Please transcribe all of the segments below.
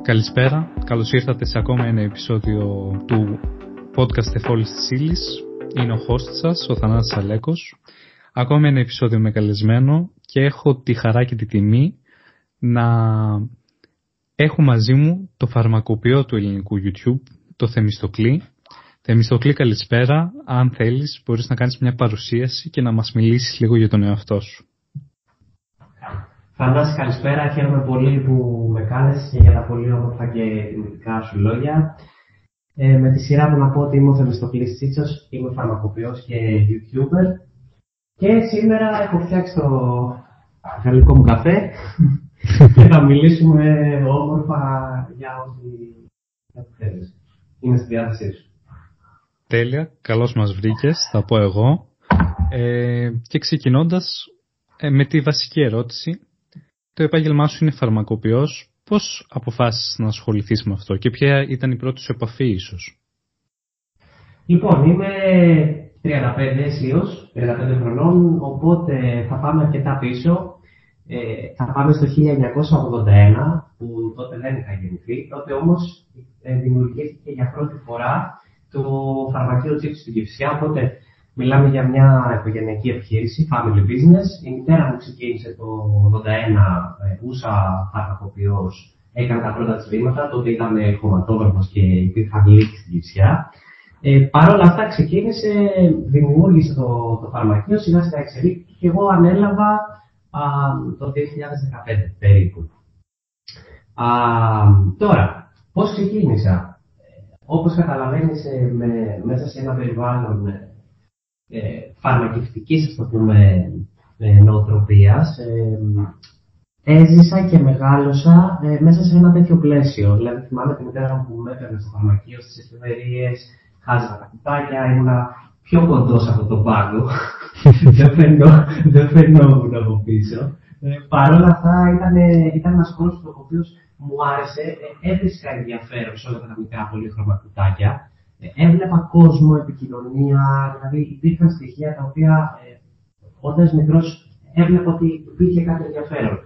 Καλησπέρα, καλώς ήρθατε σε ακόμα ένα επεισόδιο του podcast Εφόλης της Ήλης. Είναι ο host σας, ο Θανάσης Αλέκος. Ακόμα ένα επεισόδιο με καλεσμένο και έχω τη χαρά και τη τιμή να έχω μαζί μου το φαρμακοποιό του ελληνικού YouTube, το Θεμιστοκλή. Θεμιστοκλή καλησπέρα, αν θέλεις μπορείς να κάνεις μια παρουσίαση και να μας μιλήσεις λίγο για τον εαυτό σου. Θανάση, καλησπέρα. Χαίρομαι πολύ που με κάλεσες και για τα πολύ όμορφα και τιμητικά σου λόγια. Ε, με τη σειρά μου να πω ότι είμαι ο Θεμιστοκλής Τσίτσος, είμαι φαρμακοποιός και YouTuber. Και σήμερα έχω φτιάξει το γαλλικό μου καφέ και θα μιλήσουμε όμορφα για ό,τι θέλεις. Είμαι στη διάθεσή σου. Τέλεια, καλώς μας βρήκες, θα πω εγώ. Ε, και ξεκινώντας ε, με τη βασική ερώτηση, το επάγγελμά σου είναι φαρμακοποιός. Πώς αποφάσισες να ασχοληθείς με αυτό και ποια ήταν η πρώτη σου επαφή ίσως; Λοιπόν, είμαι 35 αισίως, 35 χρονών, οπότε θα πάμε αρκετά πίσω. Ε, θα πάμε στο 1981, που τότε δεν είχα γεννηθεί. Τότε όμως ε, δημιουργήθηκε για πρώτη φορά το φαρμακείο Τσίπ στην Κυψιά, οπότε Μιλάμε για μια οικογενειακή επιχείρηση, family business. Η μητέρα μου ξεκίνησε το 1981, ούσα φαρμακοποιός, έκανε τα πρώτα της βήματα, τότε ήταν χωματόγραφος και υπήρχαν λύκοι στην Κυψιά. Ε, Παρ' όλα αυτά ξεκίνησε, δημιούργησε το, το φαρμακείο, σιγά σιγά εξελίχθηκε και εγώ ανέλαβα α, το 2015 περίπου. Α, τώρα, πώς ξεκίνησα; Ε, όπως καταλαβαίνεις, ε, με, μέσα σε ένα περιβάλλον ε, ε, φαρμακευτικής, ας το πούμε, ε, νοοτροπίας, ε, έζησα και μεγάλωσα ε, μέσα σε ένα τέτοιο πλαίσιο. Δηλαδή, θυμάμαι την μητέρα μου που με έπαιρνε στο φαρμακείο, στις εφημερίες, χάζα τα κουτάκια, ήμουνα πιο κοντός από τον πάγκο. δεν, φαινό, δεν φαινόμουν από πίσω. Ε, Παρ' όλα αυτά, ήταν, ήταν ένας κόσμο ο οποίος μου άρεσε, έβρισκα ενδιαφέρον σε όλα τα μικρά πολύχρωμα κουτάκια έβλεπα κόσμο, επικοινωνία, δηλαδή υπήρχαν στοιχεία τα οποία ε, όταν είσαι μικρός έβλεπα ότι υπήρχε κάτι ενδιαφέρον.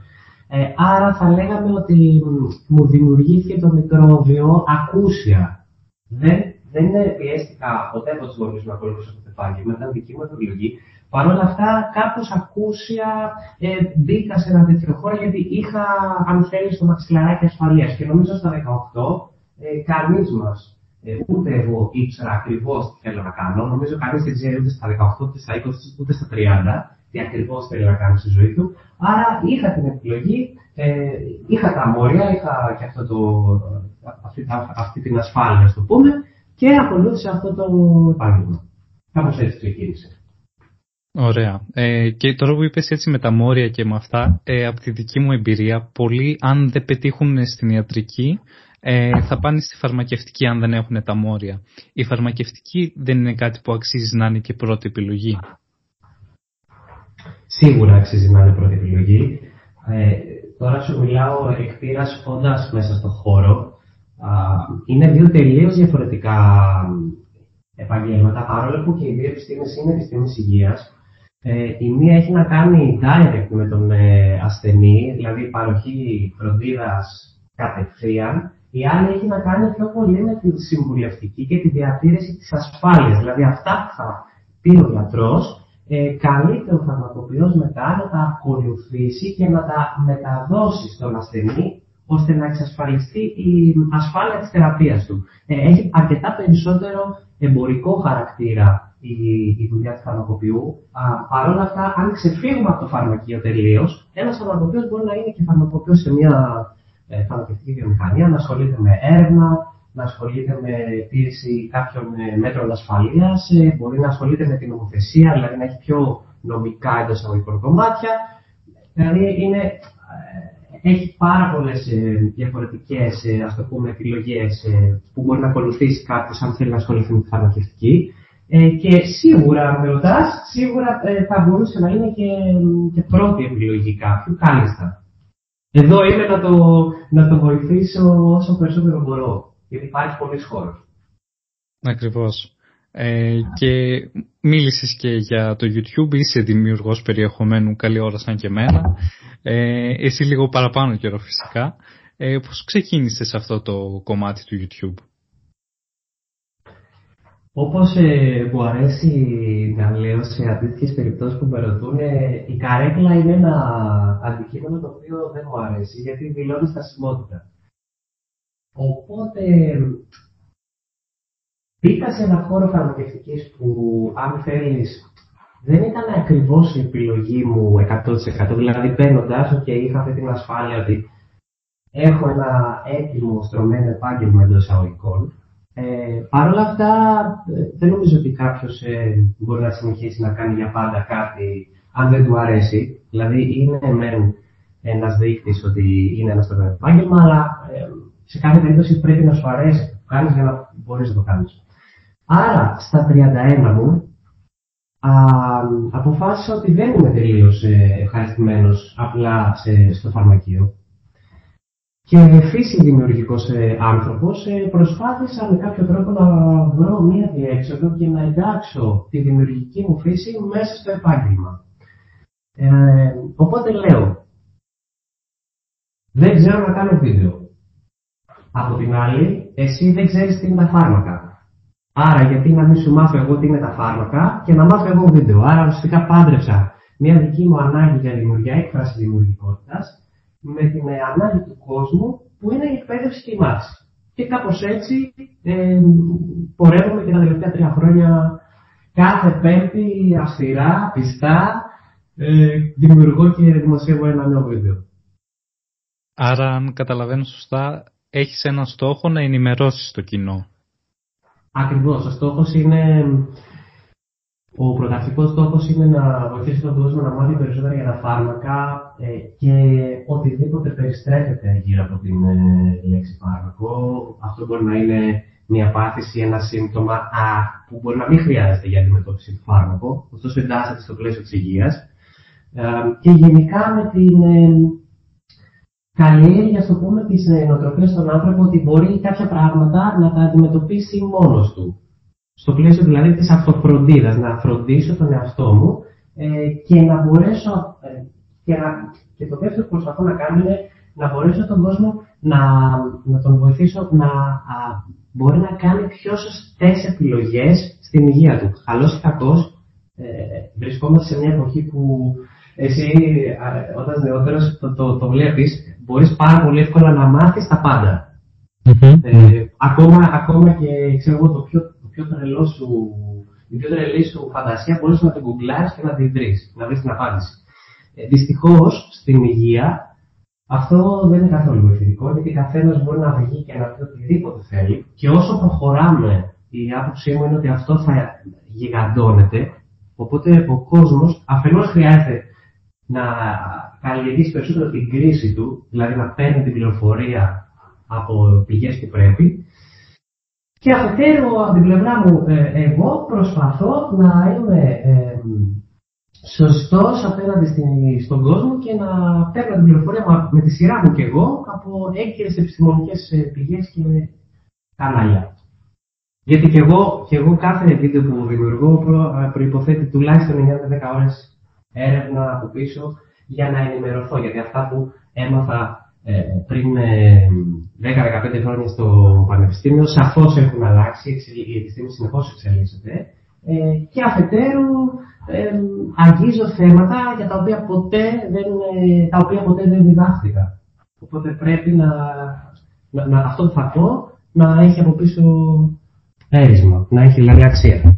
Ε, άρα θα λέγαμε ότι μου δημιουργήθηκε το μικρόβιο ακούσια. Δεν, δεν πιέστηκα ποτέ από τους γονείς να ακολουθήσω το με ήταν δική μου επιλογή. Παρ' όλα αυτά, κάπως ακούσια ε, μπήκα σε ένα τέτοιο χώρο γιατί είχα, αν θέλεις, το μαξιλαράκι ασφαλείας. Και νομίζω στα 18 ε, κανείς μας ε, ούτε εγώ ήξερα ακριβώς τι θέλω να κάνω. Νομίζω κανείς δεν ξέρει ούτε στα 18, ούτε στα 20, ούτε στα 30 τι ακριβώς θέλει να κάνει στη ζωή του. Άρα είχα την επιλογή, ε, είχα τα μόρια, είχα και αυτό το, αυτή, αυτή την ασφάλεια, ας το πούμε, και ακολούθησα αυτό το επάγγελμα. Κάπως έτσι ξεκίνησε. Ωραία. Ε, και τώρα που είπες έτσι με τα μόρια και με αυτά, ε, από τη δική μου εμπειρία, πολλοί αν δεν πετύχουν στην ιατρική, ε, θα πάνε στη φαρμακευτική αν δεν έχουν τα μόρια. Η φαρμακευτική δεν είναι κάτι που αξίζει να είναι και πρώτη επιλογή. Σίγουρα αξίζει να είναι πρώτη επιλογή. Ε, τώρα σου μιλάω εκ πείρας μέσα στον χώρο. είναι δύο τελείως διαφορετικά επαγγέλματα, παρόλο που και οι δύο επιστήμες είναι επιστήμες υγείας. Ε, η μία έχει να κάνει direct με τον ε, ασθενή, δηλαδή παροχή φροντίδας κατευθείαν η άλλη έχει να κάνει πιο πολύ με τη συμβουλευτική και τη διατήρηση της ασφάλειας. Δηλαδή αυτά που θα πει ο γιατρός, ε, καλείται ο φαρμακοποιός μετά να τα ακολουθήσει και να τα μεταδώσει στον ασθενή ώστε να εξασφαλιστεί η ασφάλεια της θεραπείας του. Ε, έχει αρκετά περισσότερο εμπορικό χαρακτήρα η, η δουλειά του φαρμακοποιού. Παρ' όλα αυτά, αν ξεφύγουμε από το φαρμακείο τελείως, ένας φαρμακοποιός μπορεί να είναι και φαρμακοποιός σε μια ε, φαρμακευτική βιομηχανία, να ασχολείται με έρευνα, να ασχολείται με τήρηση κάποιων ε, μέτρων ασφαλείας, ε, μπορεί να ασχολείται με την νομοθεσία, δηλαδή να έχει πιο νομικά εντός εισαγωγικών κομμάτια. Δηλαδή είναι, έχει πάρα πολλές διαφορετικές επιλογές που μπορεί να ακολουθήσει κάποιος αν θέλει να ασχοληθεί με τη φαρμακευτική. και σίγουρα, αν με ρωτάς, σίγουρα θα μπορούσε να είναι και, και πρώτη επιλογή κάποιου, κάλλιστα. Εδώ είμαι να το, να το βοηθήσω όσο περισσότερο μπορώ. Γιατί υπάρχει πολλής χώρο. Ακριβώς. Ε, και μίλησες και για το YouTube, είσαι δημιουργός περιεχομένου, καλή ώρα σαν και εμένα. Ε, εσύ λίγο παραπάνω καιρό φυσικά. Ε, πώς ξεκίνησες αυτό το κομμάτι του YouTube? Όπως ε, μου αρέσει να λέω σε αντίστοιχες περιπτώσεις που με ρωτούν, ε, η καρέκλα είναι ένα αντικείμενο το οποίο δεν μου αρέσει γιατί δηλώνει στασιμότητα. Οπότε μπήκα σε ένα χώρο φαρμακευτικής που αν θέλεις δεν ήταν ακριβώς η επιλογή μου 100%. Δηλαδή παίρνοντα και είχα αυτή την ασφάλεια ότι έχω ένα έτοιμο στρωμένο επάγγελμα εντός εισαγωγικών. Ε, Παρ' όλα αυτά, ε, δεν νομίζω ότι κάποιος ε, μπορεί να συνεχίσει να κάνει για πάντα κάτι αν δεν του αρέσει. Δηλαδή, είναι μεν ένας δείκτης ότι είναι ένας στρωμένο επάγγελμα, αλλά ε, σε κάθε περίπτωση πρέπει να σου αρέσει το κάνεις για να μπορείς να το κάνεις. Άρα, στα 31 μου, α, αποφάσισα ότι δεν είμαι τελείως ε, ευχαριστημένος απλά σε, στο φαρμακείο. Και φύση δημιουργικός ε, άνθρωπος, ε, προσπάθησα με κάποιο τρόπο να βρω μία διέξοδο και να εντάξω τη δημιουργική μου φύση μέσα στο επάγγελμα. Ε, οπότε λέω, δεν ξέρω να κάνω βίντεο. Από την άλλη, εσύ δεν ξέρεις τι είναι τα φάρμακα. Άρα, γιατί να μην σου μάθω εγώ τι είναι τα φάρμακα και να μάθω εγώ βίντεο. Άρα, ουσιαστικά πάντρεψα μια δική μου ανάγκη για δημιουργία, έκφραση δημιουργικότητας με την ανάγκη του κόσμου που είναι η εκπαίδευση και η μάθηση. Και κάπως έτσι ε, πορεύομαι και τα τελευταία τρία χρόνια κάθε πέμπτη αυστηρά, πιστά, ε, δημιουργώ και δημοσιεύω ένα νέο βίντεο. Άρα, αν καταλαβαίνω σωστά, έχεις ένα στόχο να ενημερώσεις το κοινό. Ακριβώς. Ο στόχος είναι... Ο πρωταρχικός στόχος είναι να βοηθήσει τον κόσμο να μάθει περισσότερα για τα φάρμακα ε, και οτιδήποτε περιστρέφεται γύρω από την ε, λέξη φάρμακο. Αυτό μπορεί να είναι μια πάθηση, ένα σύμπτωμα α, που μπορεί να μην χρειάζεται για αντιμετώπιση του φάρμακο, ωστόσο εντάσσεται στο πλαίσιο της υγείας. Ε, και γενικά με την καλλιέργεια, ας το πούμε, τη νοοτροπία στον άνθρωπο ότι μπορεί κάποια πράγματα να τα αντιμετωπίσει μόνος του. Στο πλαίσιο δηλαδή της αυτοφροντίδας, να φροντίσω τον εαυτό μου ε, και να μπορέσω. Ε, και, να, και το δεύτερο που προσπαθώ να κάνω είναι να μπορέσω τον κόσμο να, να τον βοηθήσω να α, μπορεί να κάνει πιο σωστές επιλογές στην υγεία του. Καλός ή κακός, ε, βρισκόμαστε σε μια εποχή που εσύ όταν νεότερος το, το, το βλέπεις μπορείς πάρα πολύ εύκολα να μάθεις τα παντα Ε, ακόμα, ακόμα και ξέρω εγώ, το πιο, το πιο τρελός σου, η πιο τρελής σου φαντασία μπορείς να την γκουγκλάρεις και να την βρεις, να βρεις την απάντηση. Ε, δυστυχώς, στην υγεία, αυτό δεν είναι καθόλου βοηθητικό, γιατί καθένας μπορεί να βγει και να πει οτιδήποτε θέλει και όσο προχωράμε, η άποψή μου είναι ότι αυτό θα γιγαντώνεται, οπότε ο κόσμος αφενός χρειάζεται να καλλιεργήσει περισσότερο την κρίση του, δηλαδή να παίρνει την πληροφορία από πηγές που πρέπει. Και αφετέρου από την πλευρά μου, ε, εγώ προσπαθώ να είμαι ε, σωστός απέναντι στον κόσμο και να παίρνω την πληροφορία με τη σειρά μου και εγώ από έγκυρες επιστημονικές ε, πηγές και κανάλια. Γιατί και εγώ, και εγώ κάθε βίντεο που δημιουργώ προ, προϋποθέτει τουλάχιστον 9-10 ώρες έρευνα από πίσω για να ενημερωθώ. Γιατί αυτά που έμαθα ε, πριν 10-15 ε, χρόνια στο Πανεπιστήμιο σαφώς έχουν αλλάξει, η επιστήμη συνεχώς εξελίσσεται. Ε, και αφετέρου ε, αγγίζω θέματα για τα οποία ποτέ δεν, ε, τα οποία ποτέ δεν διδάχθηκα. Οπότε πρέπει να, να, να αυτό που θα πω να έχει από πίσω έρισμα, να έχει δηλαδή αξία.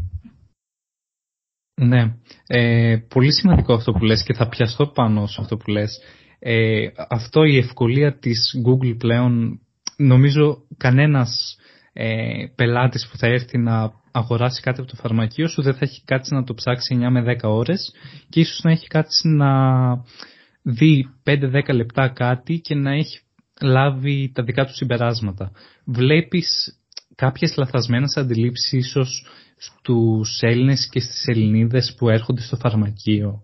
Ναι, ε, πολύ σημαντικό αυτό που λες και θα πιαστώ πάνω σε αυτό που λες. Ε, αυτό η ευκολία της Google πλέον, νομίζω κανένας ε, πελάτης που θα έρθει να αγοράσει κάτι από το φαρμακείο σου δεν θα έχει κάτσει να το ψάξει 9 με 10 ώρες και ίσως να έχει κάτσει να δει 5-10 λεπτά κάτι και να έχει λάβει τα δικά του συμπεράσματα. Βλέπεις κάποιες λαθασμένες αντιλήψεις ίσως στους Έλληνες και στις Ελληνίδες που έρχονται στο φαρμακείο;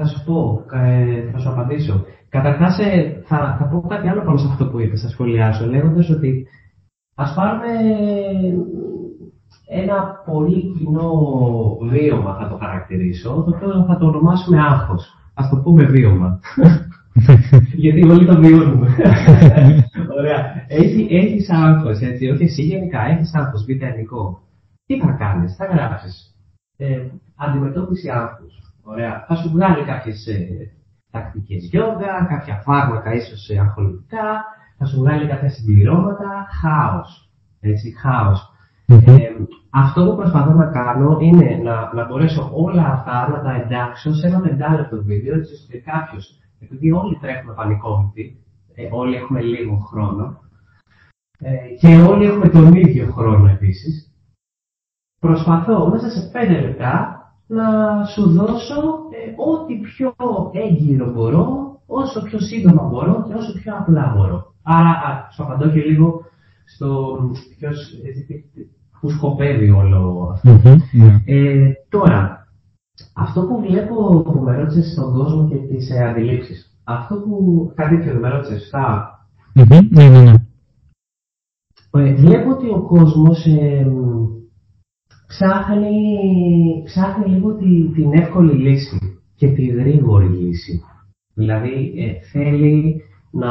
Θα σου πω, ε, θα σου απαντήσω. Καταρχάς ε, θα, θα πω κάτι άλλο πάνω σε αυτό που είπες, θα σχολιάσω, λέγοντας ότι ας πάρουμε ένα πολύ κοινό βίωμα θα το χαρακτηρίσω, το οποίο θα το ονομάσουμε άγχος. Ας το πούμε βίωμα. Γιατί όλοι το βιώνουμε. Ωραία. Έχει, έχεις άγχος, έτσι. Όχι εσύ γενικά, έχεις άγχος βιτερνικό. Τι θα κάνεις, θα γράψεις. Ε, αντιμετώπιση άγχους. Ωραία. Θα σου βγάλει κάποιες ε, τακτικές γιόγκα, κάποια φάρμακα ίσως ε, αγχολητικά, θα σου βγάλει κάποια συμπληρώματα, χάος. Έτσι, χάος. Ε, αυτό που προσπαθώ να κάνω είναι να, να μπορέσω όλα αυτά να τα εντάξω σε ένα πεντάλεπτο βίντεο, έτσι ώστε κάποιος, επειδή όλοι τρέχουμε πανικόβητοι, ε, όλοι έχουμε λίγο χρόνο, ε, και όλοι έχουμε τον ίδιο χρόνο επίσης, προσπαθώ μέσα σε πέντε λεπτά να σου δώσω ε, ό,τι πιο έγκυρο μπορώ, όσο πιο σύντομα μπορώ και όσο πιο απλά μπορώ. Άρα, σου απαντώ και λίγο στο ποιος, που σκοπεύει όλο ναι. ε, τώρα, αυτό που βλέπω που με ρώτησες στον κόσμο και τις ε, αντιλήψεις. Αυτό που κάτι τέτοιο με ρώτησες, σωστά. Ναι, ναι, ναι. Ε, βλέπω ότι ο κόσμος ε, ψάχνει, ψάχνει λίγο τη, την εύκολη λύση και τη γρήγορη λύση. Δηλαδή ε, θέλει να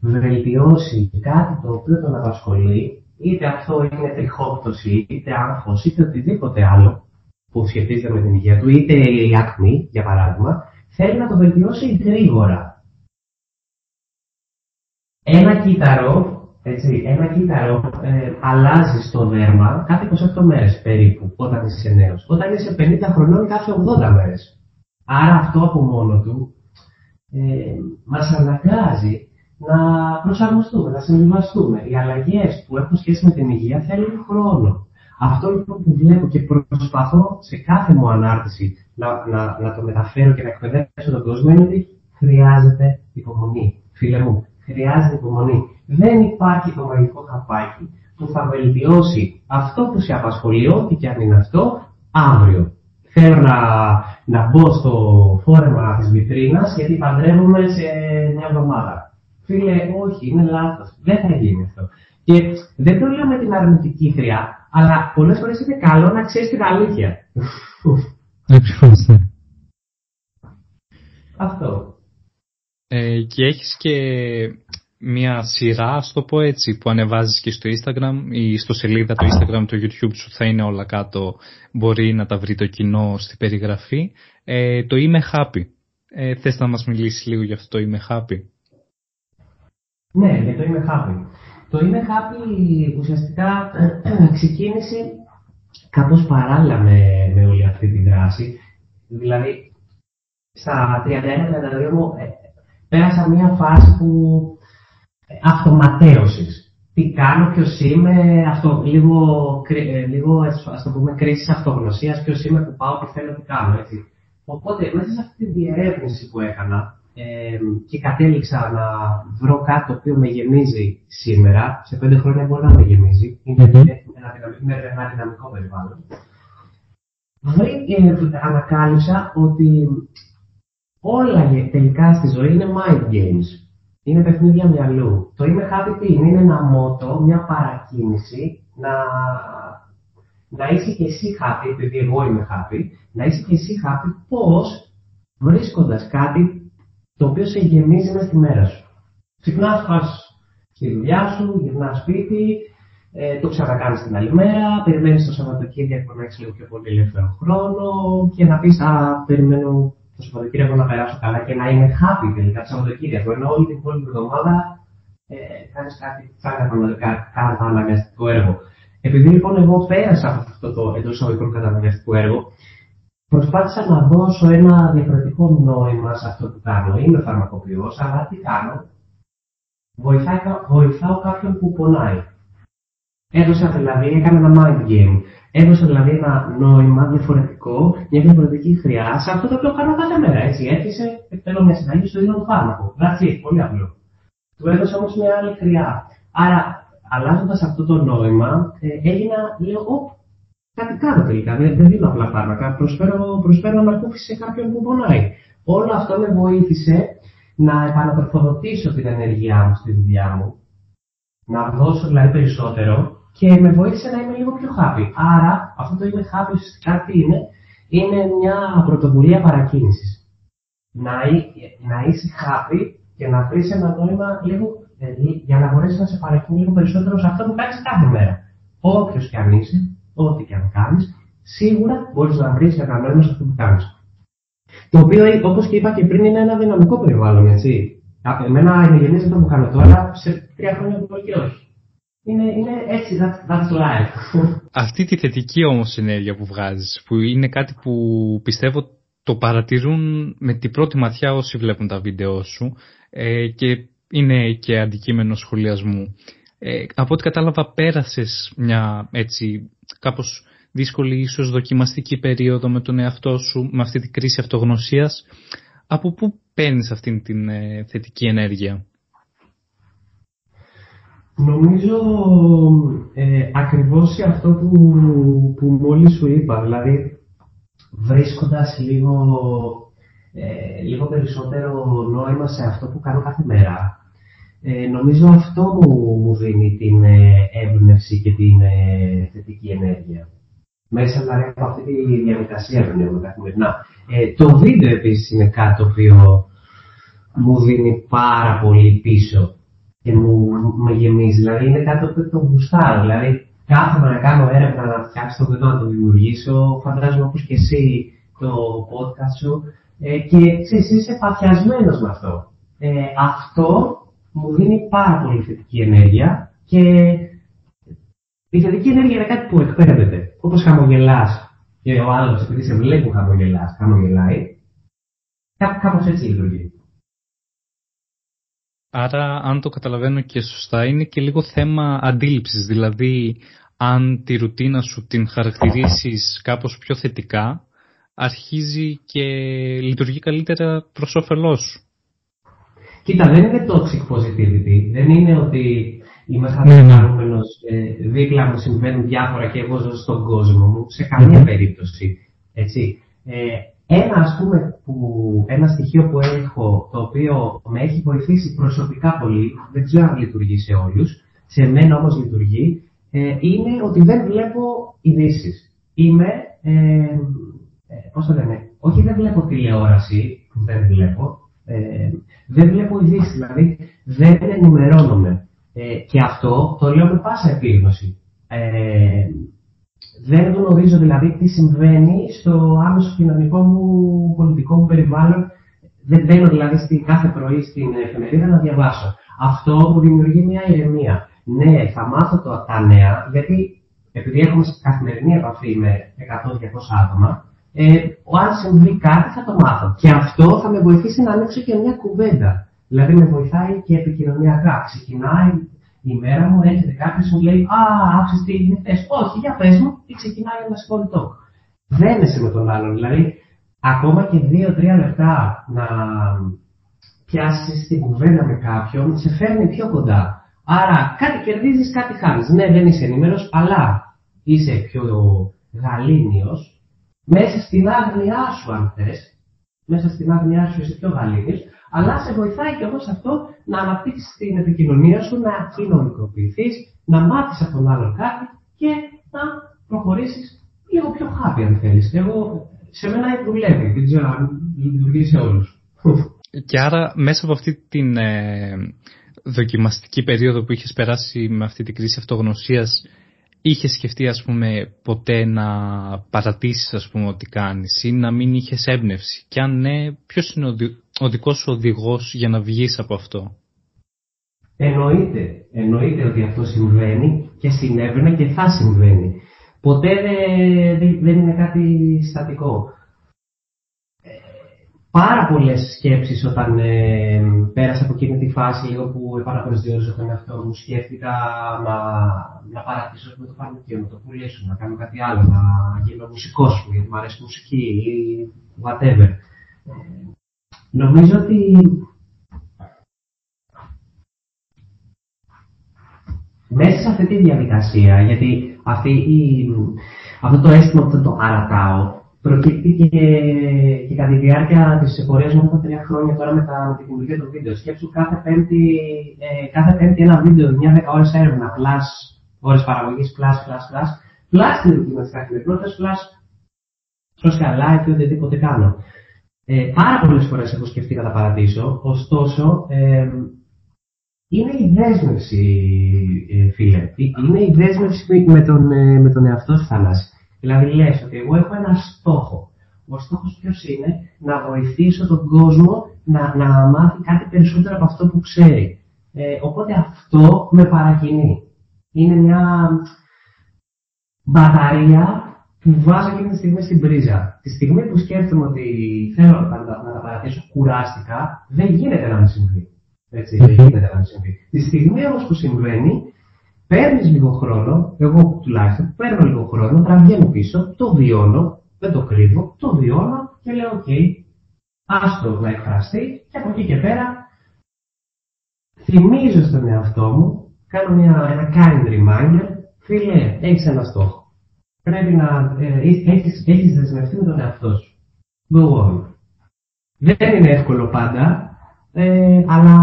βελτιώσει κάτι το οποίο τον απασχολεί είτε αυτό είναι τριχόπτωση, είτε άγχος, είτε οτιδήποτε άλλο που σχετίζεται με την υγεία του, είτε η άκμη, για παράδειγμα, θέλει να το βελτιώσει γρήγορα. Ένα κύτταρο, έτσι, ένα κύτταρο ε, αλλάζει στο δέρμα κάθε 28 μέρες περίπου, όταν είσαι νέος. Όταν είσαι 50 χρονών κάθε 80 μέρες. Άρα αυτό από μόνο του ε, μας αναγκάζει να προσαρμοστούμε, να συμβιβαστούμε. Οι αλλαγές που έχουν σχέση με την υγεία θέλουν χρόνο. Αυτό λοιπόν που βλέπω και προσπαθώ σε κάθε μου ανάρτηση να, να, να το μεταφέρω και να εκπαιδεύσω τον κόσμο είναι ότι χρειάζεται υπομονή. Φίλε μου, χρειάζεται υπομονή. Δεν υπάρχει το μαγικό καπάκι που θα βελτιώσει αυτό που σε απασχολεί, ό,τι και αν είναι αυτό, αύριο. Θέλω να, να μπω στο φόρεμα της βιτρίνας γιατί παντρεύομαι σε μια εβδομάδα. Φίλε, όχι, είναι λάθος. Δεν θα γίνει αυτό. Και δεν το λέω με την αρνητική χρειά, αλλά πολλές φορές είναι καλό να ξέρεις την αλήθεια. Ναι. Αυτό. Ε, και έχεις και μια σειρά, ας το πω έτσι, που ανεβάζεις και στο Instagram ή στο σελίδα του Instagram, το YouTube σου θα είναι όλα κάτω, μπορεί να τα βρει το κοινό στη περιγραφή. Ε, το Είμαι Happy. Ε, θες να μας μιλήσεις λίγο για αυτό το Είμαι Happy; Ναι, για το είμαι happy. Το είμαι happy ουσιαστικά ξεκίνησε κάπως παράλληλα με, με όλη αυτή τη δράση. Δηλαδή, στα 31-32 μου ε, πέρασα μια φάση που ε, αυτοματέωσης. Τι κάνω, ποιος είμαι, αυτό, λίγο, ε, λίγο ας το πούμε, κρίση αυτογνωσίας, ποιος είμαι που πάω, τι θέλω, τι κάνω, έτσι. Οπότε, μέσα σε αυτή τη διερεύνηση που έκανα, και κατέληξα να βρω κάτι το οποίο με γεμίζει σήμερα. Σε πέντε χρόνια μπορεί να με γεμίζει. Είναι ένα, δυναμικό περιβάλλον. Ε, ανακάλυψα ότι όλα τελικά στη ζωή είναι mind games. Είναι παιχνίδια μυαλού. Το είμαι happy τι είναι, είναι ένα μότο, μια παρακίνηση να, να είσαι και εσύ happy, επειδή εγώ είμαι happy, να είσαι και εσύ happy πώς βρίσκοντας κάτι το οποίο σε γεμίζει μέσα στη μέρα σου. Ξυπνάς, πα στη δουλειά σου, γυρνάς σπίτι, ε, το ξανακάνεις την άλλη μέρα, περιμένεις το Σαββατοκύριακο να έχεις λίγο πιο πολύ ελεύθερο χρόνο και να πεις Α, περιμένω το Σαββατοκύριακο να περάσω καλά και να είμαι happy τελικά το Σαββατοκύριακο. Ενώ όλη την υπόλοιπη εβδομάδα ε, κάνεις κάτι σαν αναγκαστικό έργο. Επειδή λοιπόν εγώ πέρασα αυτό το εντός εισαγωγικών καταναγκαστικό έργο, Προσπάθησα να δώσω ένα διαφορετικό νόημα σε αυτό που κάνω. Είμαι φαρμακοποιός, αλλά τι κάνω; Βοηθάω, κάποιον που πονάει. Έδωσα δηλαδή, έκανα ένα mind game. Έδωσα δηλαδή ένα νόημα διαφορετικό, μια διαφορετική χρειά σε αυτό το οποίο κάνω κάθε μέρα. Έτσι, έρχεσαι, θέλω μια συνταγή στο ίδιο το φάρμακο. That's πολύ απλό. Του έδωσα όμως μια άλλη χρειά. Άρα, αλλάζοντας αυτό το νόημα, ε, έγινα, λέω, κάτι κάνω τελικά. Δεν, δεν δίνω απλά φάρμακα. Προσφέρω, προσφέρω ανακούφιση σε κάποιον που πονάει. Όλο αυτό με βοήθησε να επαναπροφοδοτήσω την ενέργειά μου στη δουλειά μου. Να δώσω δηλαδή περισσότερο και με βοήθησε να είμαι λίγο πιο happy. Άρα, αυτό το είμαι happy ουσιαστικά τι είναι, είναι μια πρωτοβουλία παρακίνησης. να, να είσαι happy και να βρεις ένα νόημα λίγο ε, για να μπορέσεις να σε παρακίνει λίγο περισσότερο σε αυτό που κάνεις κάθε μέρα. Όποιος και αν είσαι, ό,τι και αν κάνεις, σίγουρα μπορείς να βρεις ένα νόημα σε αυτό που κάνεις. Το οποίο, όπως και είπα και πριν, είναι ένα δυναμικό περιβάλλον, έτσι. Εμένα η γεννή δεν το που κάνω τώρα, σε τρία χρόνια μπορεί και όχι. Είναι, είναι έτσι, that's, that's life. Αυτή τη θετική όμως ενέργεια που βγάζεις, που είναι κάτι που πιστεύω το παρατηρούν με την πρώτη ματιά όσοι βλέπουν τα βίντεο σου ε, και είναι και αντικείμενο σχολιασμού. Ε, από ό,τι κατάλαβα πέρασες μια έτσι κάπως δύσκολη ίσως δοκιμαστική περίοδο με τον εαυτό σου, με αυτή την κρίση αυτογνωσίας. Από πού παίρνεις αυτή την ε, θετική ενέργεια; Νομίζω ε, ακριβώς σε αυτό που, που μόλις σου είπα, δηλαδή βρίσκοντας λίγο, ε, λίγο περισσότερο νόημα σε αυτό που κάνω κάθε μέρα, ε, νομίζω αυτό μου, μου δίνει την ε, έμπνευση και την ε, θετική ενέργεια. Μέσα δηλαδή από αυτή τη διαδικασία που έχουμε καθημερινά. Ε, το βίντεο επίσης είναι κάτι το οποίο μου δίνει πάρα πολύ πίσω και μου με γεμίζει. Δηλαδή είναι κάτι που το γουστάρω. Δηλαδή κάθομαι να κάνω έρευνα να φτιάξω το βίντεο να το δημιουργήσω. Φαντάζομαι όπως και εσύ το podcast σου. Ε, και ξέρεις, είσαι παθιασμένος με αυτό. Ε, αυτό μου δίνει πάρα πολύ θετική ενέργεια και η θετική ενέργεια είναι κάτι που εκπέμπεται. Όπως χαμογελάς και ο άλλος επειδή σε βλέπει που χαμογελάς, χαμογελάει. Κάπως έτσι λειτουργεί. Άρα, αν το καταλαβαίνω και σωστά, είναι και λίγο θέμα αντίληψης. Δηλαδή, αν τη ρουτίνα σου την χαρακτηρίσεις κάπως πιο θετικά, αρχίζει και λειτουργεί καλύτερα προς όφελός σου. Κοίτα, δεν είναι toxic positivity. Δεν είναι ότι είμαι χαρούμενος, ε, δίπλα μου συμβαίνουν διάφορα και εγώ ζω στον κόσμο μου. Σε καμία περίπτωση. Έτσι. Ε, ένα, ας πούμε, που, ένα στοιχείο που έχω, το οποίο με έχει βοηθήσει προσωπικά πολύ, δεν ξέρω αν λειτουργεί σε όλους, σε μένα όμως λειτουργεί, ε, είναι ότι δεν βλέπω ειδήσεις. Είμαι, ε, ε, πώς το λένε, όχι δεν βλέπω τηλεόραση, που δεν βλέπω, ε, δεν βλέπω ειδήσεις, δηλαδή δεν ενημερώνομαι. Ε, και αυτό το λέω με πάσα επίγνωση. Ε, δεν γνωρίζω δηλαδή τι συμβαίνει στο άμεσο κοινωνικό μου πολιτικό μου περιβάλλον. Δεν μπαίνω δηλαδή στη, κάθε πρωί στην εφημερίδα να διαβάσω. Αυτό μου δημιουργεί μια ηρεμία. Ναι, θα μάθω το, τα νέα, γιατί επειδή έχουμε καθημερινή επαφή με 100-200 άτομα, ε, αν συμβεί κάτι θα το μάθω. Και αυτό θα με βοηθήσει να ανοίξω και μια κουβέντα. Δηλαδή με βοηθάει και επικοινωνιακά. Ξεκινάει η μέρα μου, έρχεται κάποιος μου λέει Α, άκουσε τι είναι χθε. Όχι, για πες μου, και ξεκινάει ένας σχολητό. Δένεσαι με τον άλλον. Δηλαδή, ακόμα και δύο-τρία λεπτά να πιάσεις την κουβέντα με κάποιον, σε φέρνει πιο κοντά. Άρα, κάτι κερδίζεις, κάτι χάνεις. Ναι, δεν είσαι ενήμερος, αλλά είσαι πιο γαλήνιος μέσα στην άγνοιά σου, αν θες. Μέσα στην άγνοιά σου είσαι πιο γαλήνιος, αλλά σε βοηθάει και όμως αυτό να αναπτύξεις την επικοινωνία σου, να κοινωνικοποιηθείς, να μάθεις από τον άλλον κάτι και να προχωρήσεις λίγο πιο happy αν θέλεις. Εγώ, σε μένα δουλεύει, δεν ξέρω αν λειτουργεί σε όλους. Και άρα μέσα από αυτή την ε, δοκιμαστική περίοδο που είχες περάσει με αυτή την κρίση αυτογνωσίας είχες σκεφτεί ας πούμε ποτέ να παρατήσεις ας πούμε ό,τι κάνεις ή να μην είχες έμπνευση; Και αν ναι ποιος είναι ο, δι... ο δικός σου οδηγός για να βγεις από αυτό; Εννοείται, εννοείται ότι αυτό συμβαίνει και συνέβαινε και θα συμβαίνει. Ποτέ δεν είναι κάτι στατικό πάρα πολλές σκέψεις όταν ε, πέρασα από εκείνη τη φάση λίγο που επαναπροσδιορίζω τον εαυτό μου. Σκέφτηκα να, να παρατήσω με το φαρμακείο, να το πουλήσω, να κάνω κάτι άλλο, να γίνω μουσικός μου, γιατί μου αρέσει η μουσική ή whatever. Ε, νομίζω ότι μέσα σε αυτή τη διαδικασία, γιατί αυτή η, αυτό το αίσθημα που το αρατάω, προκύπτει και, και κατά τη διάρκεια τη πορεία μου από τρία χρόνια τώρα με, τα, με τη δημιουργία των βίντεο. Σκέψου κάθε πέμπτη, ε, κάθε πέμπτη ένα βίντεο, μια δέκα ώρε έρευνα, plus ώρε παραγωγή, plus, plus, plus, plus την ρουτίνα τη καθημερινότητα, plus social life ή οτιδήποτε κάνω. Ε, πάρα πολλές φορές έχω σκεφτεί να τα παρατήσω, ωστόσο ε, είναι η δέσμευση, ε, φίλε. Είναι η δέσμευση με τον, ε, με τον εαυτό σου, Θανάση. Δηλαδή λες ότι εγώ έχω ένα στόχο. Ο στόχος ποιος είναι; Να βοηθήσω τον κόσμο να, να μάθει κάτι περισσότερο από αυτό που ξέρει. Ε, οπότε αυτό με παρακινεί. Είναι μια μπαταρία που βάζω εκείνη τη στιγμή στην πρίζα. Τη στιγμή που σκέφτομαι ότι θέλω να, να, να τα παρατήσω κουράστηκα, δεν γίνεται να με συμβεί. Έτσι, δεν γίνεται να με συμβεί. Τη στιγμή όμως που συμβαίνει, παίρνεις λίγο χρόνο, εγώ τουλάχιστον παίρνω λίγο χρόνο, τραβιέμαι πίσω, το βιώνω, δεν το κρύβω, το βιώνω και λέω: OK, άστο να εκφραστεί και από εκεί και πέρα θυμίζω στον εαυτό μου, κάνω μια, ένα kind reminder, φίλε, έχεις ένα στόχο. Πρέπει να ε, έχεις, έχεις δεσμευτεί με τον εαυτό σου. Go on. Δεν είναι εύκολο πάντα, ε, αλλά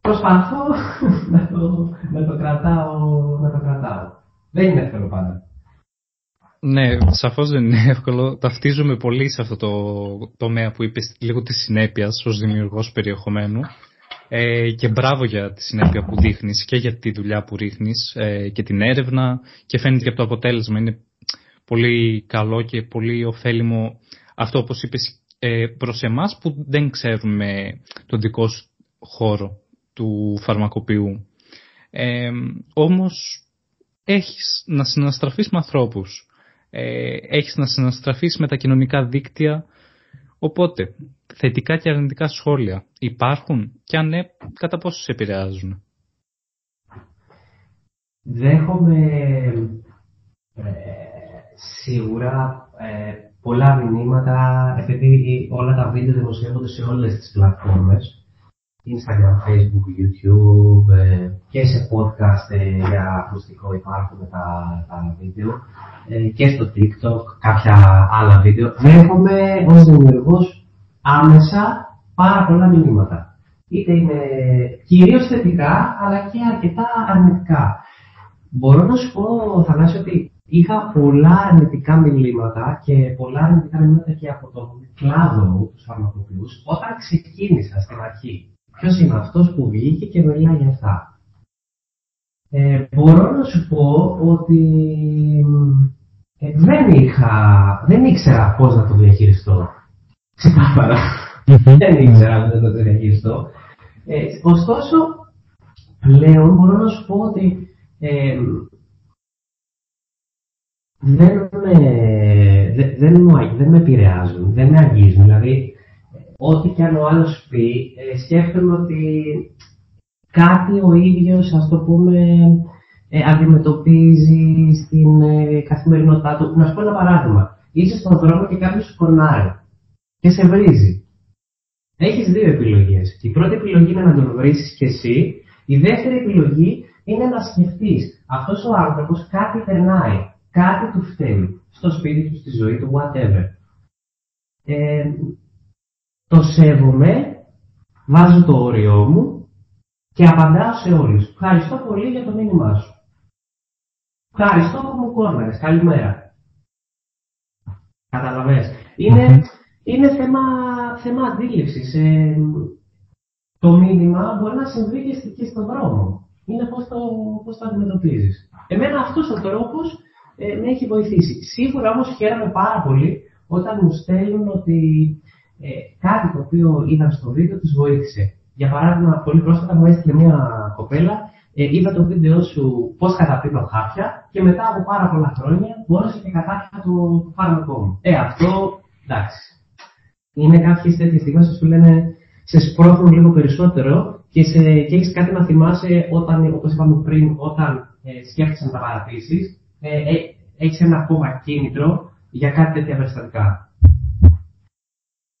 προσπαθώ να το, να το, κρατάω, να το κρατάω. Δεν είναι εύκολο πάντα. Ναι, σαφώς δεν είναι εύκολο. Ταυτίζομαι πολύ σε αυτό το τομέα που είπες λίγο της συνέπειας ως δημιουργός περιεχομένου. Ε, και μπράβο για τη συνέπεια που δείχνεις και για τη δουλειά που ρίχνεις ε, και την έρευνα και φαίνεται και από το αποτέλεσμα. Είναι πολύ καλό και πολύ ωφέλιμο αυτό όπως είπες ε, προς εμάς που δεν ξέρουμε τον δικό σου χώρο του φαρμακοποιού. Ε, όμως έχεις να συναστραφείς με ανθρώπους, ε, έχεις να συναστραφείς με τα κοινωνικά δίκτυα, οπότε θετικά και αρνητικά σχόλια υπάρχουν και αν ναι, κατά πόσο σε επηρεάζουν; Δέχομαι ε, σίγουρα ε, πολλά μηνύματα επειδή όλα τα βίντεο δημοσιεύονται σε όλες τις πλατφόρμες Instagram, Facebook, YouTube ε, και σε podcast ε, για ακουστικό υπάρχουν τα, τα βίντεο ε, και στο TikTok κάποια άλλα βίντεο. Δέχομαι ως δημιουργός άμεσα πάρα πολλά μηνύματα. Είτε είναι κυρίως θετικά αλλά και αρκετά αρνητικά. Μπορώ να σου πω, Θανάση, ότι είχα πολλά αρνητικά μηνύματα και πολλά αρνητικά μηνύματα και από τον κλάδο μου, τους φαρμακοποιούς, όταν ξεκίνησα στην αρχή Ποιος είναι αυτός που βγήκε και μιλάει για αυτά. Ε, μπορώ να σου πω ότι ε, δεν είχα, δεν ήξερα πώς να το διαχειριστώ. Ξεκάθαρα. δεν ήξερα πώς να το διαχειριστώ. Ε, ωστόσο, πλέον μπορώ να σου πω ότι ε, δεν με, δεν, δεν, δεν με επηρεάζουν, δεν με αγγίζουν. Δηλαδή, ό,τι και αν ο άλλος πει, ε, σκέφτομαι ότι κάτι ο ίδιος, ας το πούμε, ε, αντιμετωπίζει στην ε, καθημερινότητά του. Να σου πω ένα παράδειγμα. Είσαι στον δρόμο και κάποιος σου φωνάρει και σε βρίζει. Έχεις δύο επιλογές. Η πρώτη επιλογή είναι να τον βρίσεις και εσύ. Η δεύτερη επιλογή είναι να σκεφτείς αυτός ο άνθρωπος κάτι περνάει, κάτι του φταίει, στο σπίτι του, στη ζωή του, whatever. Ε, το σέβομαι, βάζω το όριό μου και απαντάω σε όλους. Ευχαριστώ πολύ για το μήνυμά σου. Ευχαριστώ που μου κόρναρες. Καλημέρα. Καταλαβες. Είναι, είναι θέμα, θέμα αντίληψης. Ε, το μήνυμα μπορεί να συμβεί και στον δρόμο. Είναι πώς το, πώς το αντιμετωπίζεις. Εμένα αυτός ο τρόπος ε, με έχει βοηθήσει. Σίγουρα όμως χαίρομαι πάρα πολύ όταν μου στέλνουν ότι ε, κάτι το οποίο είδαν στο βίντεο τους βοήθησε. Για παράδειγμα, πολύ πρόσφατα μου έστειλε μια κοπέλα, ε, είδα το βίντεο σου πώς καταπίνω χάπια και μετά από πάρα πολλά χρόνια μπόρεσε και κατάπια το, το φάρμακό μου. Ε, αυτό εντάξει. Είναι κάποιε τέτοιε στιγμέ που σου λένε σε σπρώχνουν λίγο περισσότερο και, σε, και έχεις κάτι να θυμάσαι όταν, όπως είπαμε πριν, όταν ε, σκέφτεσαι να τα παρατήσεις, ε, ε, έχεις ένα ακόμα κίνητρο για κάτι τέτοια περιστατικά.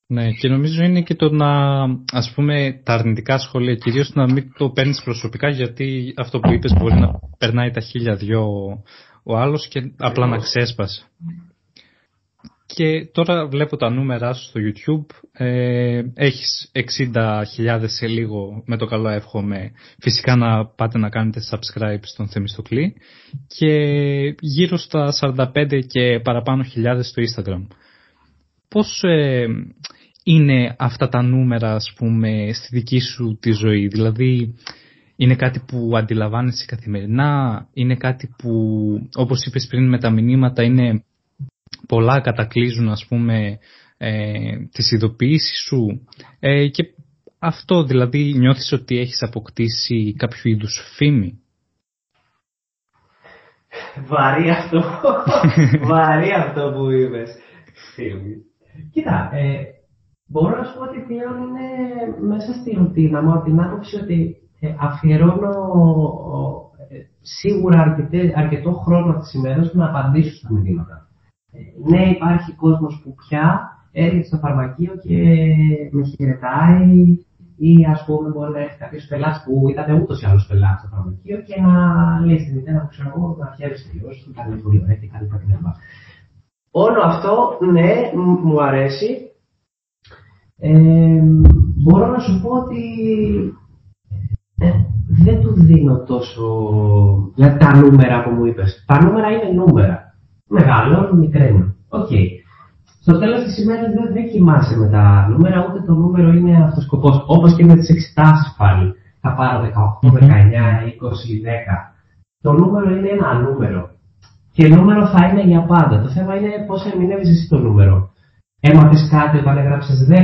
Ναι, και νομίζω είναι και το να, ας πούμε, τα αρνητικά σχόλια κυρίως να μην το παίρνεις προσωπικά γιατί αυτό που είπες μπορεί να περνάει τα χίλια δυο ο άλλος και απλά να ξέσπασε. Και τώρα βλέπω τα νούμερα σου στο YouTube. Ε, έχεις 60.000 σε λίγο, με το καλό εύχομαι. Φυσικά να πάτε να κάνετε subscribe στον Θεμιστοκλή. Και γύρω στα 45 και παραπάνω χιλιάδες στο Instagram. πώς ε, είναι αυτά τα νούμερα, ας πούμε, στη δική σου τη ζωή; Δηλαδή, είναι κάτι που αντιλαμβάνεσαι καθημερινά, είναι κάτι που, όπως είπες πριν με τα μηνύματα, είναι πολλά κατακλείζουν, ας πούμε, ε, τις ειδοποιήσεις σου ε, και αυτό δηλαδή νιώθεις ότι έχεις αποκτήσει κάποιο είδους φήμη; Βαρύ αυτό. Βαρύ αυτό που είπες. Κοίτα, ε, μπορώ να σου πω ότι πλέον είναι μέσα στη ρουτίνα μου από την άποψη ότι ε, αφιερώνω ε, σίγουρα αρκετέ, αρκετό χρόνο της ημέρας να απαντήσω στα μηνύματα. Ε, ναι, υπάρχει κόσμος που πια έρχεται στο φαρμακείο και με χαιρετάει ή ας πούμε μπορεί να έρθει κάποιος πελάτης που ήταν ούτως ή άλλως πελάτης στο φαρμακείο και να λέει στη μητέρα μου, ξέρω εγώ, να χαίρεσαι λίγο, όχι, ήταν πολύ ωραία και κάτι κτλ. Όλο αυτό, ναι, μου αρέσει. Ε, μπορώ να σου πω ότι ε, δεν του δίνω τόσο δηλαδή τα νούμερα που μου είπες. Τα νούμερα είναι νούμερα. Μεγαλώνουν, μικραίνουν. OK. Okay στο τέλος της ημέρας δεν, δεν κοιμάσαι με τα νούμερα, ούτε το νούμερο είναι αυτός ο σκοπός. Όπως και με τις εξετάσεις πάλι. Θα πάρω 18, 19, 20, 10. Το νούμερο είναι ένα νούμερο. Και νούμερο θα είναι για πάντα. Το θέμα είναι πώς ερμηνεύεις εσύ το νούμερο. Έμαθες κάτι όταν έγραψες 10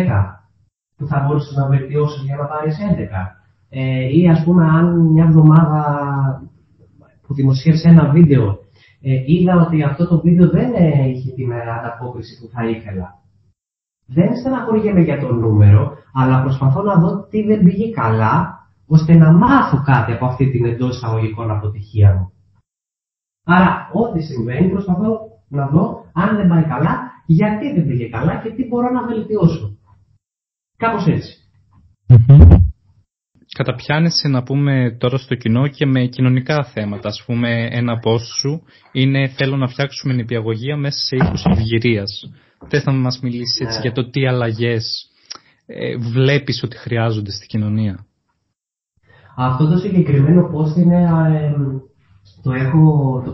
που θα μπορούσες να βελτιώσεις για να πάρεις 11. Ε, ή ας πούμε, αν μια εβδομάδα που δημοσίευσες ένα βίντεο ε, είδα ότι αυτό το βίντεο δεν είχε την ανταπόκριση που θα ήθελα. Δεν στεναχωριέμαι για το νούμερο, αλλά προσπαθώ να δω τι δεν πήγε καλά, ώστε να μάθω κάτι από αυτή την εντός εισαγωγικών αποτυχία μου. Άρα, ό,τι συμβαίνει, προσπαθώ να δω αν δεν πάει καλά, γιατί δεν πήγε καλά και τι μπορώ να βελτιώσω. Κάπως καταπιάνεσαι να πούμε τώρα στο κοινό και με κοινωνικά θέματα. Ας πούμε ένα post σου είναι θέλω να φτιάξουμε νηπιαγωγία μέσα σε ήθους ευγυρίας. Θες να μας μιλήσεις έτσι ναι. για το τι αλλαγές ε, βλέπεις ότι χρειάζονται στην κοινωνία; Αυτό το συγκεκριμένο post είναι, ε, το έχω, το,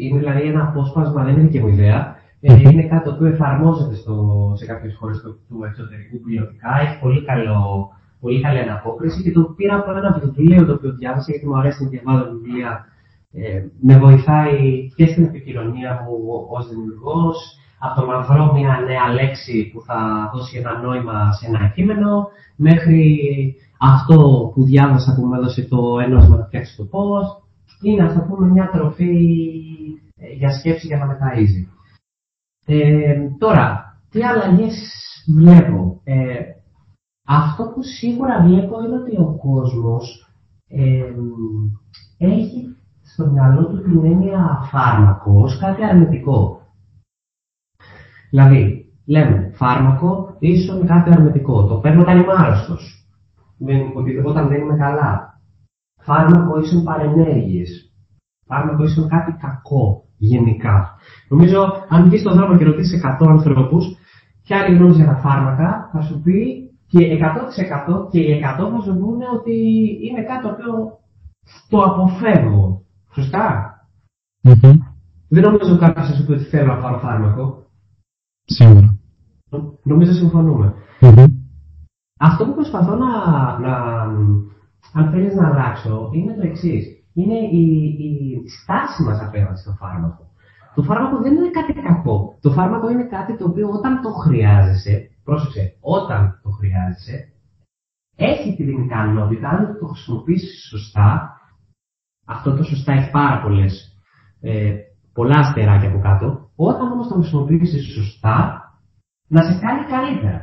είναι δηλαδή ένα απόσπασμα, δεν είναι και μου ιδέα. Ε, είναι κάτι το οποίο εφαρμόζεται στο, σε κάποιες χώρες του, του εξωτερικού πιλωτικά. Έχει πολύ καλό πολύ καλή αναπόκριση και το πήρα από ένα βιβλίο το οποίο διάβασα γιατί μου αρέσει να διαβάζω βιβλία. Ε, με βοηθάει και στην επικοινωνία μου ως δημιουργός, από το μαυρό μια νέα λέξη που θα δώσει ένα νόημα σε ένα κείμενο, μέχρι αυτό που διάβασα που μου έδωσε το ένωσμα να φτιάξει το πώ. Είναι, ας πούμε, μια τροφή ε, για σκέψη για να μεταΐζει. Ε, τώρα, τι αλλαγές βλέπω; Ε, αυτό που σίγουρα βλέπω είναι ότι ο κόσμος έχει στο μυαλό του την έννοια φάρμακος ως κάτι αρνητικό. Δηλαδή, λέμε φάρμακο ίσον κάτι αρνητικό. Το παίρνω όταν είμαι άρρωστος. Όταν δεν είμαι καλά. Φάρμακο ίσον παρενέργειες. Φάρμακο ίσον κάτι κακό γενικά. Νομίζω, αν βγεις στον δρόμο και ρωτήσεις 100 ανθρώπους, ποια είναι η γνώμη για τα φάρμακα, θα σου πει και 100% και οι 100 θα σου πούνε ότι είναι κάτι το οποίο το αποφεύγω. Σωστά; Mm-hmm. Δεν νομίζω κάποιος θα σου πει ότι θέλω να πάρω φάρμακο. Σίγουρα. Νομίζω συμφωνούμε. Mm-hmm. Αυτό που προσπαθώ να, να αν θέλεις να αλλάξω, είναι το εξής. Είναι η, η στάση μας απέναντι στο φάρμακο. Το φάρμακο δεν είναι κάτι κακό. Το φάρμακο είναι κάτι το οποίο όταν το χρειάζεσαι, πρόσεξε, όταν το χρειάζεσαι, έχει την ικανότητα, αν το χρησιμοποιήσεις σωστά, αυτό το σωστά έχει πάρα πολλές, ε, πολλά αστεράκια από κάτω, όταν όμως το χρησιμοποιήσεις σωστά, να σε κάνει καλύτερα.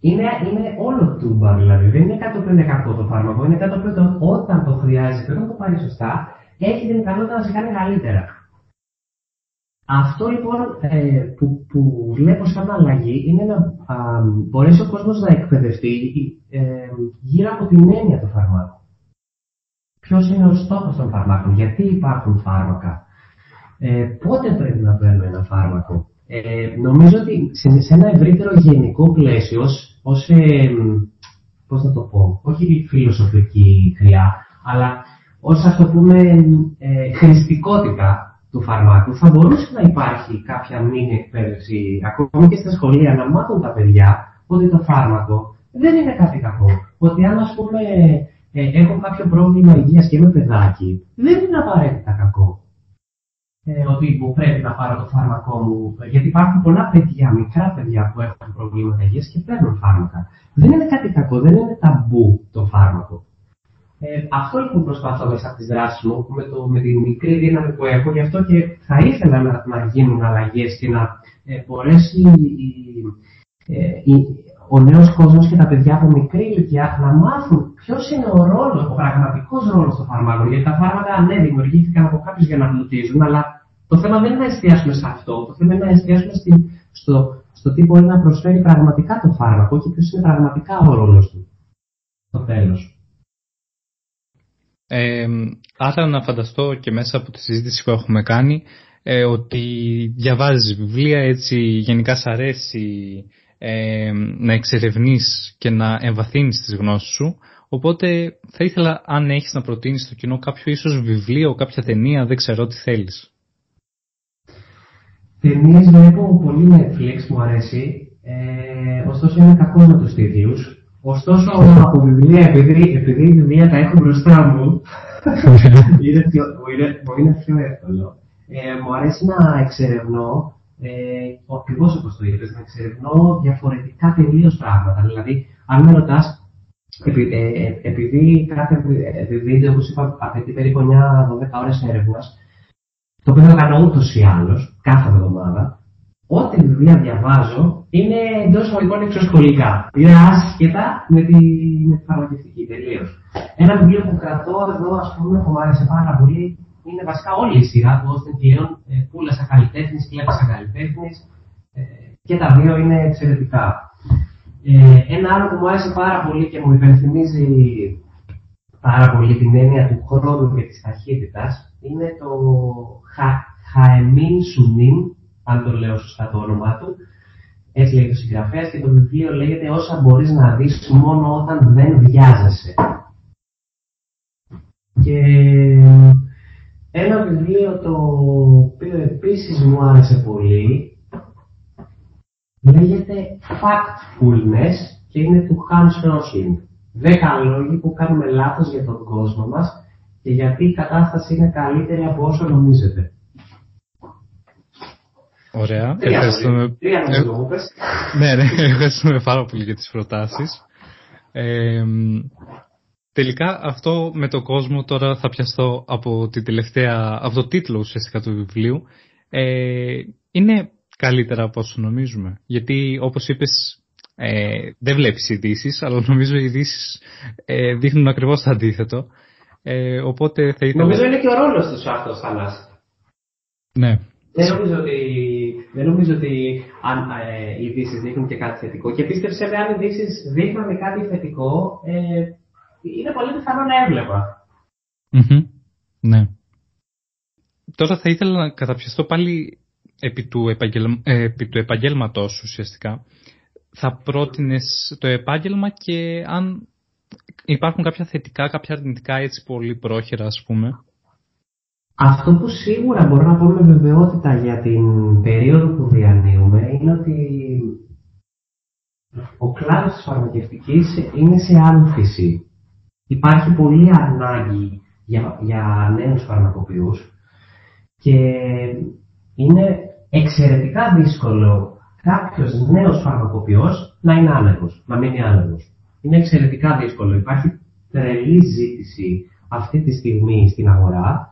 Είναι, είναι όλο τούμπα δηλαδή. Δεν είναι κάτι που είναι κακό το φάρμακο. Είναι κάτι που όταν το χρειάζεται, όταν το πάρεις σωστά, έχει την ικανότητα να σε κάνει καλύτερα. Αυτό λοιπόν ε, που, που βλέπω σαν αλλαγή είναι να α, μπορέσει ο κόσμος να εκπαιδευτεί ε, γύρω από την έννοια του φαρμάκου. Ποιος είναι ο στόχος των φαρμάκων, γιατί υπάρχουν φάρμακα, ε, πότε πρέπει να παίρνω ένα φάρμακο. Ε, νομίζω ότι σε, σε ένα ευρύτερο γενικό πλαίσιο, ως, ε, πώς να το πω, όχι φιλοσοφική χρειά, αλλά ως ας το πούμε ε, χρηστικότητα, του φαρμάκου, θα μπορούσε να υπάρχει κάποια μήνυ εκπαίδευση, ακόμη και στα σχολεία, να μάθουν τα παιδιά ότι το φάρμακο δεν είναι κάτι κακό. Ότι αν, ας πούμε, ε, έχω κάποιο πρόβλημα υγείας και είμαι παιδάκι, δεν είναι απαραίτητα κακό. Ε, ότι μου πρέπει να πάρω το φάρμακό μου, γιατί υπάρχουν πολλά παιδιά, μικρά παιδιά που έχουν προβλήματα υγείας και παίρνουν φάρμακα. Δεν είναι κάτι κακό, δεν είναι ταμπού το φάρμακο. Ε, αυτό λοιπόν προσπαθώ μέσα από τις δράσεις μου με, το, με τη μικρή δύναμη που έχω, γι' αυτό και θα ήθελα να, να γίνουν αλλαγές και να ε, μπορέσει η, ε, η, ο νέος κόσμος και τα παιδιά από μικρή ηλικία να μάθουν ποιος είναι ο ρόλος, ο πραγματικός ρόλος των φαρμάκων. Γιατί τα φάρμακα, ναι, δημιουργήθηκαν από κάποιους για να πλουτίζουν, αλλά το θέμα δεν είναι να εστιάσουμε σε αυτό. Το θέμα είναι να εστιάσουμε στην, στο, στο τι μπορεί να προσφέρει πραγματικά το φάρμακο και ποιος είναι πραγματικά ο ρόλος του. Στο τέλος. Ε, άρα να φανταστώ και μέσα από τη συζήτηση που έχουμε κάνει ε, ότι διαβάζεις βιβλία, έτσι γενικά σ' αρέσει ε, να εξερευνείς και να εμβαθύνεις τις γνώσεις σου. Οπότε θα ήθελα αν έχεις να προτείνεις στο κοινό κάποιο ίσως βιβλίο, κάποια ταινία, δεν ξέρω τι θέλεις. Ταινίες βλέπω πολύ Netflix, μου αρέσει. Ε, ωστόσο είμαι κακός με τους τίτλους. Ωστόσο, από βιβλία, επειδή, επειδή η βιβλία τα έχω μπροστά μου, είναι πιο, μου, είναι, πιο εύκολο. Ε, μου αρέσει να εξερευνώ, ε, ακριβώς όπως το είπες, να εξερευνώ διαφορετικά τελείως πράγματα. Δηλαδή, αν με ρωτάς, επει, ε, επειδή κάθε βίντεο, όπως είπα, απαιτεί περίπου 9-12 ώρες έρευνας, το οποίο θα κάνω ούτως ή άλλως κάθε εβδομάδα, ό,τι βιβλία διαβάζω είναι εντός εισαγωγικών εξωσχολικά. Είναι άσχετα με τη, με τη φαρμακευτική τελείως. Ένα βιβλίο που κρατώ εδώ, ας πούμε, που μου άρεσε πάρα πολύ, είναι βασικά όλη η σειρά του Όστεν Κλέον, ε, Πούλα Ακαλυτέχνη, Κλέπα Ακαλυτέχνη. Ε, και τα δύο είναι εξαιρετικά. Ε, ένα άλλο που μου άρεσε πάρα πολύ και μου υπενθυμίζει πάρα πολύ την έννοια του χρόνου και της ταχύτητας είναι το Χαεμίν Σουνίν, αν το λέω σωστά το όνομά του. Έτσι λέγεται ο συγγραφέας και το βιβλίο λέγεται Όσα μπορείς να δεις μόνο όταν δεν βιάζεσαι. Και ένα βιβλίο το οποίο επίσης μου άρεσε πολύ λέγεται Factfulness και είναι του Hans Rosling. Δέκα λόγοι που κάνουμε λάθος για τον κόσμο μας και γιατί η κατάσταση είναι καλύτερη από όσο νομίζετε. Ωραία. Ευχαριστούμε. ναι, ναι, ευχαριστούμε πάρα πολύ για τις προτάσεις. Ε, τελικά αυτό με το κόσμο τώρα θα πιαστώ από, τη τελευταία, από το τίτλο ουσιαστικά του βιβλίου. Ε, είναι καλύτερα από όσο νομίζουμε. Γιατί όπως είπες ε, δεν βλέπεις ειδήσει, αλλά νομίζω οι ειδήσει ε, δείχνουν ακριβώς το αντίθετο. Ε, οπότε θα ήθελα... Νομίζω είναι και ο ρόλος του αυτός, Θανάσης. Ναι. Δεν νομίζω ότι, δεν νομίζω ότι αν ε, οι ειδήσεις δείχνουν και κάτι θετικό. Και πίστεψε με, αν οι ειδήσεις δείχνουν κάτι θετικό, ε, είναι πολύ πιθανό να έβλεπα. Mm-hmm. Ναι. Τώρα θα ήθελα να καταπιαστώ πάλι επί του, επαγγελ... ε, επί του επαγγέλματός ουσιαστικά. Θα πρότεινες το επάγγελμα και αν υπάρχουν κάποια θετικά, κάποια αρνητικά έτσι πολύ πρόχειρα ας πούμε. Αυτό που σίγουρα μπορώ να πω με βεβαιότητα για την περίοδο που διανύουμε είναι ότι ο κλάδος της φαρμακευτικής είναι σε άνθηση. Υπάρχει πολύ ανάγκη για, για νέους φαρμακοποιούς και είναι εξαιρετικά δύσκολο κάποιος νέος φαρμακοποιός να είναι άνεργος, να μείνει άνεργος. Είναι εξαιρετικά δύσκολο. Υπάρχει τρελή ζήτηση αυτή τη στιγμή στην αγορά ε,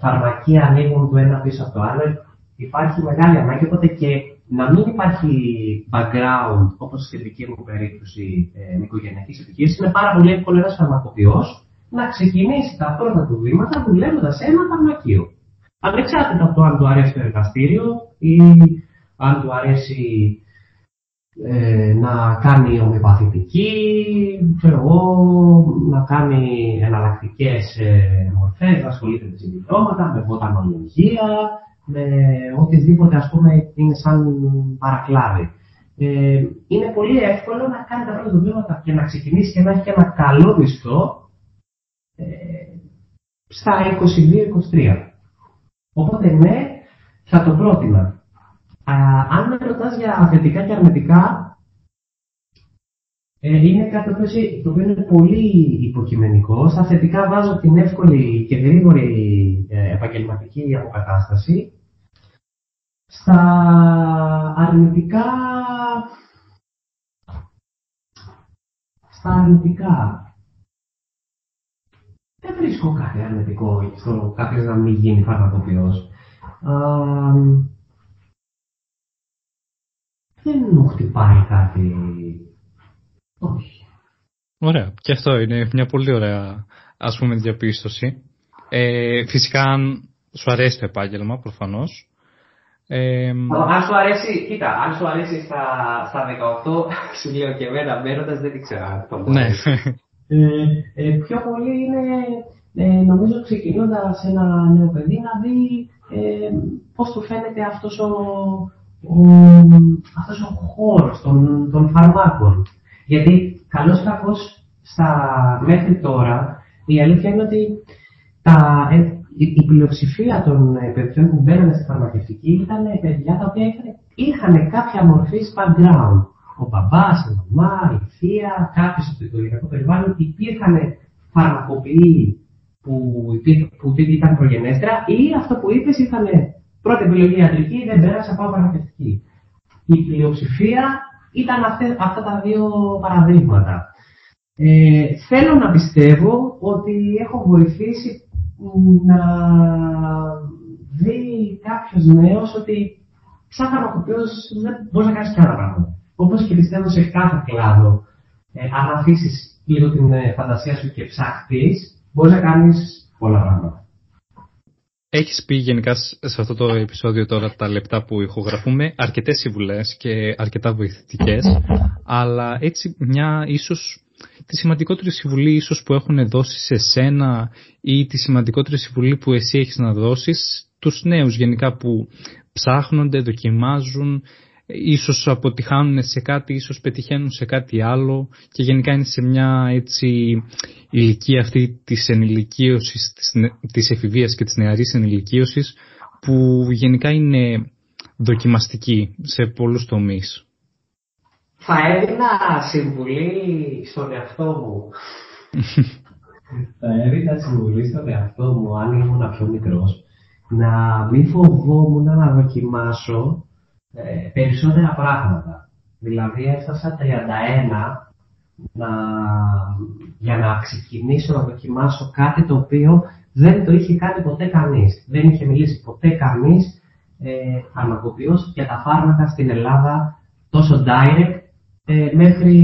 φαρμακεία ανοίγουν το ένα πίσω από το άλλο, υπάρχει μεγάλη ανάγκη, οπότε και να μην υπάρχει background, όπως στη δική μου περίπτωση ε, οικογενειακής επιχείρησης, είναι πάρα πολύ εύκολο ένας φαρμακοποιός να ξεκινήσει τα πρώτα του βήματα δουλεύοντας σε ένα φαρμακείο. Ανεξάρτητα από το αν του αρέσει το εργαστήριο ή αν του αρέσει ε, να κάνει ομοιοπαθητική, ξέρω εγώ, να κάνει εναλλακτικές ε, μορφές, να ασχολείται με συμπληρώματα, με βοτανολογία, με οτιδήποτε ας πούμε είναι σαν παρακλάδι. Ε, είναι πολύ εύκολο να κάνει τα πρώτα βήματα και να ξεκινήσει και να έχει ένα καλό μισθό ε, στα 22-23. Οπότε ναι, θα το πρότεινα. Αν με ρωτάς για θετικά και αρνητικά, ε, είναι κάτι το οποίο είναι πολύ υποκειμενικό. Στα θετικά βάζω την εύκολη και γρήγορη ε, επαγγελματική αποκατάσταση. Στα αρνητικά... Στα αρνητικά... Δεν βρίσκω κάτι αρνητικό στο κάποιος να μην γίνει φαρμακοποιός. Δεν μου χτυπάει κάτι όχι. Ωραία. Και αυτό είναι μια πολύ ωραία ας πούμε διαπίστωση. Ε, φυσικά αν σου αρέσει το επάγγελμα προφανώς. Ε, αν σου αρέσει, κοίτα, αν σου αρέσει στα, στα 18, σου λέω και εμένα μένοντας, δεν ξέρω αν το ναι. ε, ε, πιο πολύ είναι, ε, νομίζω ξεκινώντας ένα νέο παιδί, να δει ε, πώς του φαίνεται αυτός ο, ο, αυτός ο χώρος των, των φαρμάκων. Γιατί καλό ή κακό μέχρι τώρα η αλήθεια είναι ότι τα, ε, η, πλειοψηφία των ε, παιδιών που μπαίνανε στη φαρμακευτική ήταν παιδιά τα οποία είχαν, είχαν κάποια μορφή background. Ο μπαμπάς, η μαμά, η θεία, κάποιο από το οικογενειακό περιβάλλον υπήρχαν φαρμακοποιοί που, που ήταν προγενέστερα ή αυτό που είπες είχαν πρώτη επιλογή ιατρική, δεν πέρασε από φαρμακευτική. Η πλειοψηφία ήταν αυτές, αυτά τα δύο παραδείγματα. Ε, θέλω να πιστεύω ότι έχω βοηθήσει να δει κάποιος νέος ότι σαν φαρμακοποιός δεν μπορείς να κάνεις κανένα πράγμα. Όπως και πιστεύω σε κάθε κλάδο, ε, αν αφήσεις λίγο την ε, φαντασία σου και ψάχτει, μπορείς να κάνεις πολλά πράγματα. Έχεις πει γενικά σε αυτό το επεισόδιο τώρα τα λεπτά που ηχογραφούμε αρκετές συμβουλές και αρκετά βοηθητικές αλλά έτσι μια ίσως τη σημαντικότερη συμβουλή ίσως που έχουν δώσει σε σένα ή τη σημαντικότερη συμβουλή που εσύ έχεις να δώσεις τους νέους γενικά που ψάχνονται, δοκιμάζουν ίσως αποτυχάνουν σε κάτι, ίσως πετυχαίνουν σε κάτι άλλο και γενικά είναι σε μια έτσι ηλικία αυτή της ενηλικίωσης, της, της εφηβείας και της νεαρής ενηλικίωσης που γενικά είναι δοκιμαστική σε πολλούς τομείς. Θα έδινα συμβουλή στον εαυτό μου. Θα έδινα συμβουλή στον εαυτό μου αν ήμουν πιο μικρός να μην φοβόμουν να δοκιμάσω ε, περισσότερα πράγματα. Δηλαδή έφτασα 31 να, για να ξεκινήσω να δοκιμάσω κάτι το οποίο δεν το είχε κάνει ποτέ κανείς. Δεν είχε μιλήσει ποτέ κανείς ε, φαρμακοποιός για τα φάρμακα στην Ελλάδα τόσο direct ε, μέχρι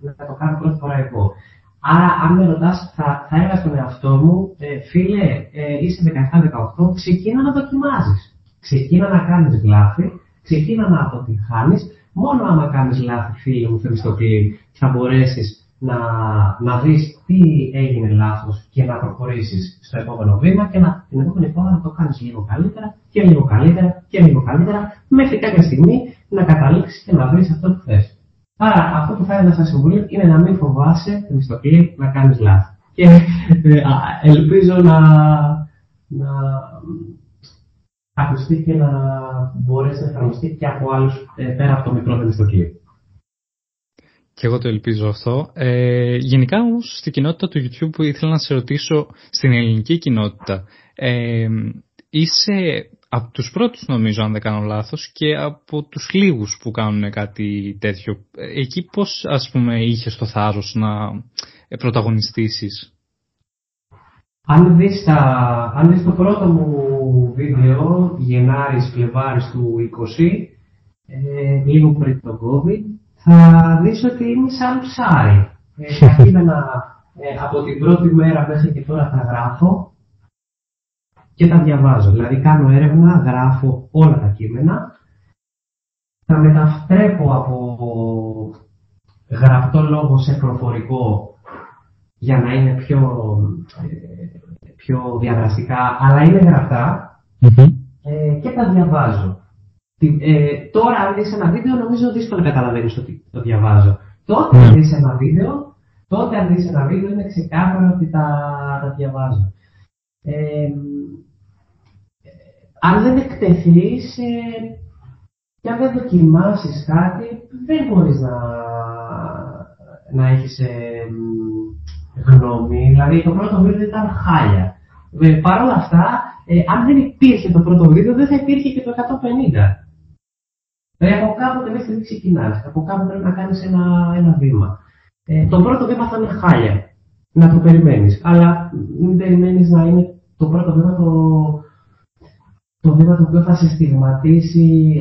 να το κάνω πρώτη φορά εγώ. Άρα, αν με ρωτάς, θα, θα έλεγα στον εαυτό μου, ε, φίλε, ε, είσαι 17-18, ξεκίνα να δοκιμάζεις. Ξεκίνα να κάνεις λάθη, ξεκίνα να αποτυγχάνεις, μόνο άμα κάνεις λάθη, φίλε μου Θεμιστοκλή, θα μπορέσεις να, να δεις τι έγινε λάθος και να προχωρήσεις στο επόμενο βήμα και να, την επόμενη φορά να το κάνεις λίγο καλύτερα και λίγο καλύτερα και λίγο καλύτερα, μέχρι κάποια στιγμή να καταλήξεις και να βρεις αυτό που θες. Άρα αυτό που θα ήθελα να σας συμβουλώ είναι να μην φοβάσαι, Θεμιστοκλή, να κάνεις λάθη. Και ε, ελπίζω να, να ακουστεί και να μπορέσει να εφαρμοστεί και από άλλους ε, πέρα από το μικρό στο Και εγώ το ελπίζω αυτό. Ε, γενικά όμως στην κοινότητα του YouTube ήθελα να σε ρωτήσω στην ελληνική κοινότητα. Ε, είσαι από τους πρώτους νομίζω αν δεν κάνω λάθος και από τους λίγους που κάνουν κάτι τέτοιο. Ε, εκεί πώς ας πούμε είχες το θάρρος να πρωταγωνιστήσεις; Αν δεις, τα, αν δεις το πρώτο μου βίντεο Γενάρης Φλεβάρης του 20, ε, λίγο πριν το COVID, θα δεις ότι είμαι σαν ψάρι. Ε, τα κείμενα ε, από την πρώτη μέρα μέχρι και τώρα τα γράφω και τα διαβάζω. Δηλαδή κάνω έρευνα, γράφω όλα τα κείμενα, τα μεταφρέπω από γραπτό λόγο σε προφορικό για να είναι πιο, ε, πιο διαδραστικά, αλλά είναι γραπτά ε, και τα διαβάζω. Ε, τώρα αν δεις ένα βίντεο νομίζω δύσκολα καταλαβαίνεις ότι το διαβάζω. Τότε αν δεις ένα βίντεο, τότε αν δεις ένα βίντεο είναι ξεκάθαρο ότι τα, τα διαβάζω. Ε, αν δεν εκτεθείς ε, και αν δεν δοκιμάσεις κάτι, δεν μπορείς να, να έχεις ε, γνώμη. Δηλαδή το πρώτο βίντεο ήταν χάλια. Ε, Παρ' όλα αυτά, ε, αν δεν υπήρχε το πρώτο βίντεο, δεν θα υπήρχε και το 150. Δηλαδή από κάπου κάποια στιγμή ξεκινάς. Από κάπου πρέπει να κάνεις ένα, ένα βήμα. Ε, το πρώτο βήμα θα είναι χάλια. Να το περιμένεις. Αλλά μην περιμένεις να είναι το πρώτο βήμα το, το βήμα το οποίο θα σε στιγματίσει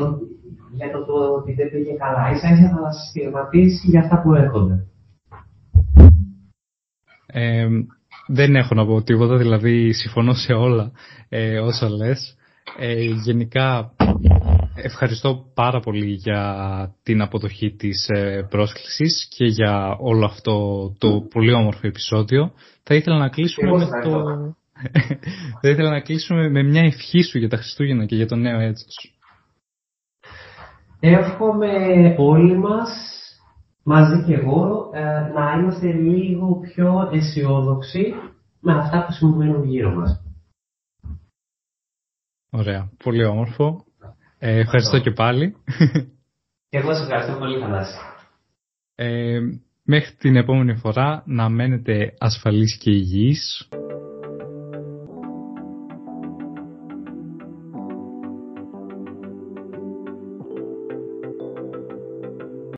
για το, το ότι δεν πήγε καλά. σα ίσα θα σε στιγματίσει για αυτά που έρχονται. Ε, δεν έχω να πω τίποτα, δηλαδή συμφωνώ σε όλα ε, όσα λες. Ε, γενικά ευχαριστώ πάρα πολύ για την αποδοχή της ε, πρόσκλησης και για όλο αυτό το πολύ όμορφο επεισόδιο. Θα ήθελα να κλείσουμε με το... Θα ήθελα να κλείσουμε με μια ευχή σου για τα Χριστούγεννα και για το νέο έτος. Εύχομαι όλοι μας, μαζί και εγώ, ε, να είμαστε λίγο πιο αισιόδοξοι με αυτά που συμβαίνουν γύρω μας. Ωραία. Πολύ όμορφο. Ε, ευχαριστώ και πάλι. Και εγώ σας ευχαριστώ πολύ, Θανάση. Ε, μέχρι την επόμενη φορά να μένετε ασφαλείς και υγιείς.